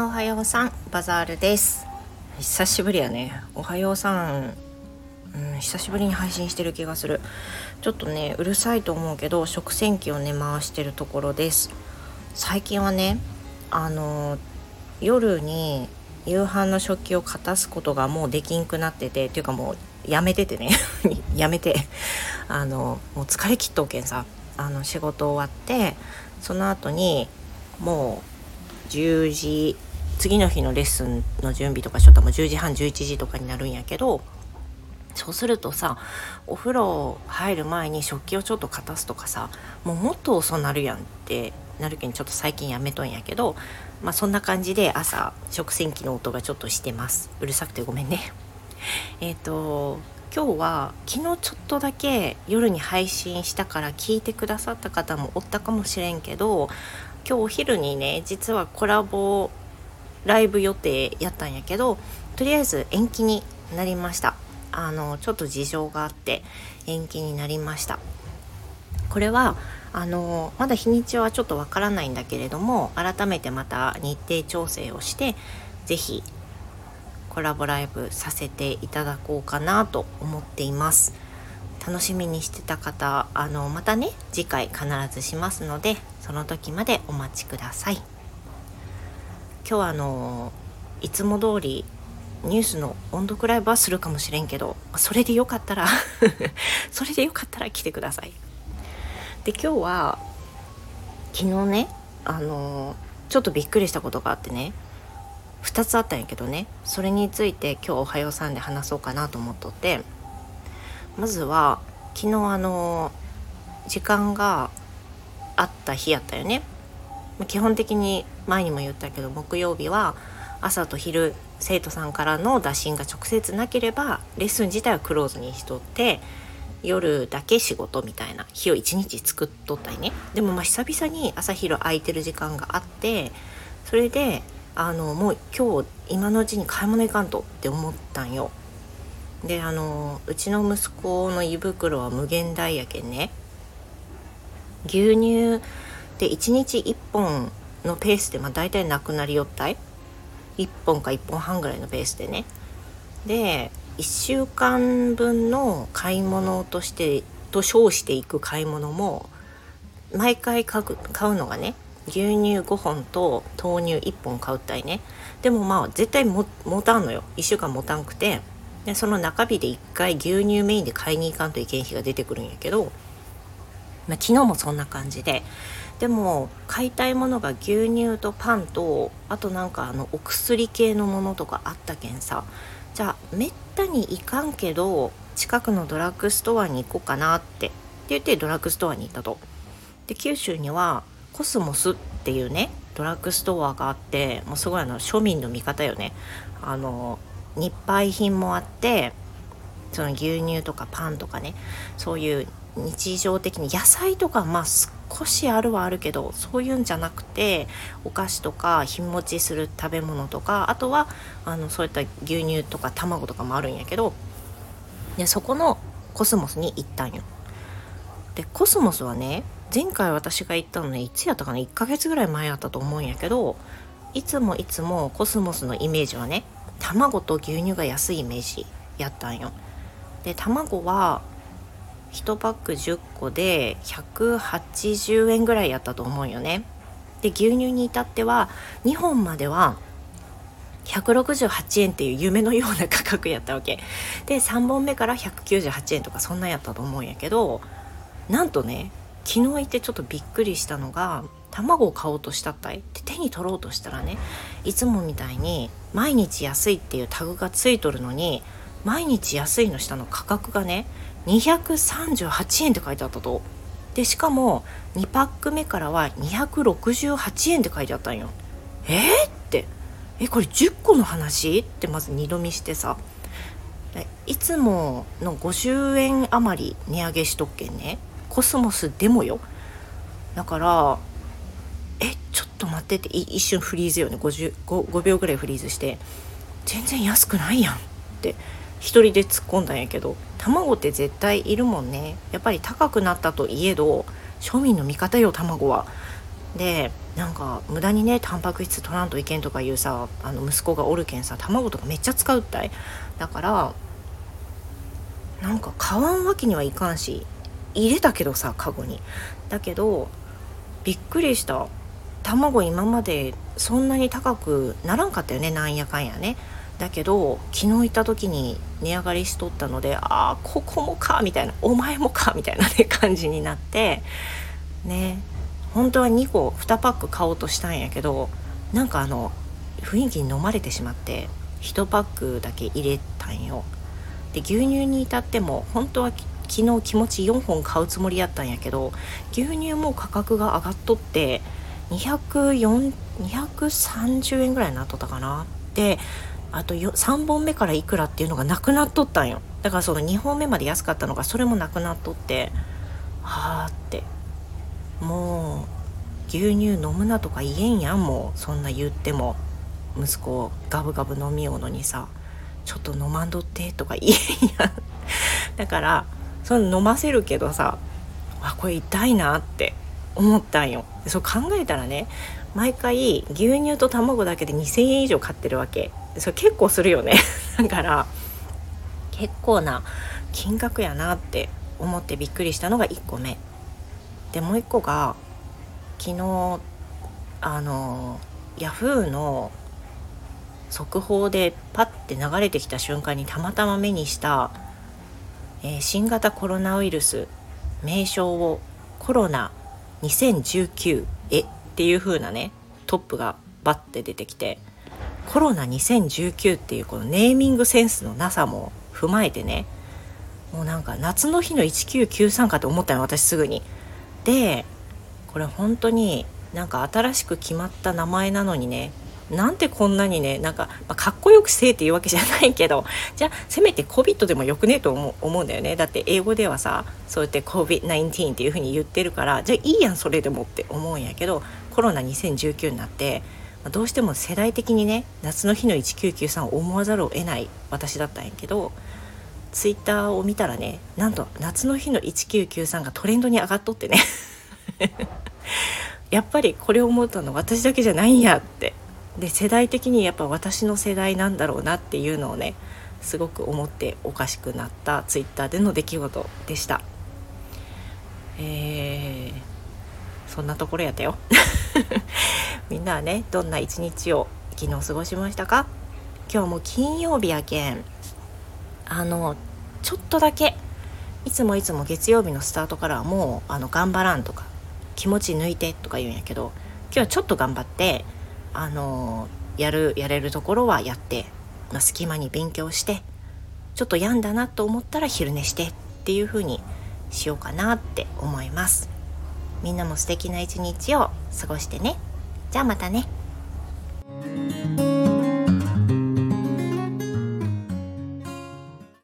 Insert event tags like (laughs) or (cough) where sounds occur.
なおはようさんバザールです。久しぶりやね。おはようさん、うん、久しぶりに配信してる気がする。ちょっとねうるさいと思うけど食洗機をね回してるところです。最近はねあの夜に夕飯の食器を片すことがもうできんくなっててっていうかもうやめててね。(laughs) やめて。あのもう疲れ切っとうけんさ。あの仕事終わってその後にもう10時次の日のレッスンの準備とかしとったらも10時半11時とかになるんやけどそうするとさお風呂入る前に食器をちょっと片すとかさもうもっと遅なるやんってなるけんちょっと最近やめとんやけどまあそんな感じで朝食洗機の音がちょっとしてます。うるさくてごめんね。(laughs) えっ、と今日は昨日ちょっとだけ夜に配信したから聞いてくださった方もおったかもしれんけど今日お昼にね実はコラボライブ予定やったんやけどとりあえず延期になりました。あのちょっと事情があって延期になりました。これはあのまだ日にちはちょっとわからないんだけれども改めてまた日程調整をして是非コラボライブさせていただこうかなと思っています。楽しみにしてた方あのまたね次回必ずしますのでその時までお待ちください。今日はあのいつも通りニュースの音読ライブはするかもしれんけどそれでよかったら (laughs) それでよかったら来てください。で今日は昨日ねあのちょっとびっくりしたことがあってね2つあったんやけどねそれについて今日おはようさんで話そうかなと思っとってまずは昨日あの時間があった日やったよね。基本的に前にも言ったけど木曜日は朝と昼生徒さんからの打診が直接なければレッスン自体はクローズにしとって夜だけ仕事みたいな日を一日作っとったりね。でもまあ久々に朝昼空いてる時間があってそれであのもう今日今のうちに買い物行かんとって思ったんよ。であのうちの息子の胃袋は無限大やけんね。牛乳で1日1本のペースでまあ大体なくなりよったい。1本か1本半ぐらいのペースでね。で1週間分の買い物としてと称していく買い物も毎回買う買うのがね牛乳5本と豆乳1本買うったいね。でもまあ絶対も持たんのよ。1週間持たんくて。でその中日で1回牛乳メインで買いに行かんといけん日が出てくるんやけど、まあ、昨日もそんな感じででも買いたいものが牛乳とパンとあとなんかあのお薬系のものとかあったけんさ。じゃあめったに行かんけど近くのドラッグストアに行こうかなって。って言ってドラッグストアに行ったと。で九州にはコスモスっていうねドラッグストアがあってもうすごいあの庶民の味方よね。あの日配品もあってその牛乳とかパンとかねそういう日常的に野菜とかまあ少しあるはあるけどそういうんじゃなくてお菓子とか日持ちする食べ物とかあとはあのそういった牛乳とか卵とかもあるんやけどでそこのコスモスに行ったんよ。でコスモスはね前回私が行ったのねいつやったかな1ヶ月ぐらい前やったと思うんやけどいつもいつもコスモスのイメージはね卵と牛乳が安いイメージやったんよ。で卵は1パック10個で180円ぐらいやったと思うよね。で牛乳に至っては2本までは168円っていう夢のような価格やったわけで3本目から198円とかそんなんやったと思うんやけどなんとね昨日行ってちょっとびっくりしたのが卵を買おうとしたったいって手に取ろうとしたらねいつもみたいに毎日安いっていうタグがついとるのに毎日安いの下の価格がね238円って書いてあったと。でしかも2パック目からは268円って書いてあったんよ。えー、って。えこれ10個の話？ってまず二度見してさ。いつもの50円余り値上げしとっけんね。コスモスでもよ。だからえちょっと待ってって。一瞬フリーズよね。5, 5秒ぐらいフリーズして。全然安くないやん。って。一人で突っ込んだんやけど卵って絶対いるもんね。やっぱり高くなったといえど庶民の味方よ卵は。でなんか無駄にねタンパク質取らんといけんとかいうさあの息子がおるけんさ卵とかめっちゃ使うったい。だからなんか買わんわけにはいかんし入れたけどさカゴに。だけどびっくりした。卵今までそんなに高くならんかったよねなんやかんやね。だけど昨日行った時に値上がりしとったのでああここもかみたいなお前もかみたいなね感じになってね本当は2個2パック買おうとしたんやけどなんかあの雰囲気に飲まれてしまって1パックだけ入れたんよ。で牛乳に至っても本当は昨日気持ち4本買うつもりやったんやけど牛乳も価格が上がっとって230円ぐらいになっとったかな。であと3本目からいくらっていうのがなくなっとったんよ。だからその2本目まで安かったのがそれもなくなっとってはあって。もう牛乳飲むなとか言えんやんもうそんな言っても。息子をガブガブ飲みようのにさちょっと飲まんどってとか言えんやん。だからその飲ませるけどさあこれ痛いなって思ったんよ。そう考えたらね毎回牛乳と卵だけで2,000円以上買ってるわけ。それ結構するよね。(laughs) だから結構な金額やなって思ってびっくりしたのが1個目。でもう1個が昨日あのヤフーの速報でパッて流れてきた瞬間にたまたま目にした、えー、新型コロナウイルス名称をコロナ2019へっていう風なねトップがバッて出てきてコロナ2019っていうこのネーミングセンスのなさも踏まえてねもうなんか夏の日の1993かと思ったの私すぐに。でこれ本当になんか新しく決まった名前なのにねなんてこんなにねなんか、まあ、かっこよくせえっていうわけじゃないけどじゃあせめて COVID でもよくねえと思う思うんだよねだって英語ではさそうやって COVID-19 っていうふうに言ってるからじゃあいいやんそれでもって思うんやけどコロナ2019になって、どうしても世代的にね夏の日の1993を思わざるを得ない私だったんやけどツイッターを見たらねなんと夏の日の1993がトレンドに上がっとってね (laughs) やっぱりこれを思ったの私だけじゃないんやってで世代的にやっぱ私の世代なんだろうなっていうのをねすごく思っておかしくなったツイッターでの出来事でした。えー、そんなところやったよ。(laughs) みんなはねどんな一日を昨日過ごしましたか？今日も金曜日やけん。あのちょっとだけ。いつもいつも月曜日のスタートからはもうあの頑張らんとか気持ち抜いてとか言うんやけど今日はちょっと頑張ってあのやるやれるところはやって、まあ、隙間に勉強してちょっと病んだなと思ったら昼寝してっていう風にしようかなって思います。みんなも素敵な一日を過ごしてね。じゃあまたね。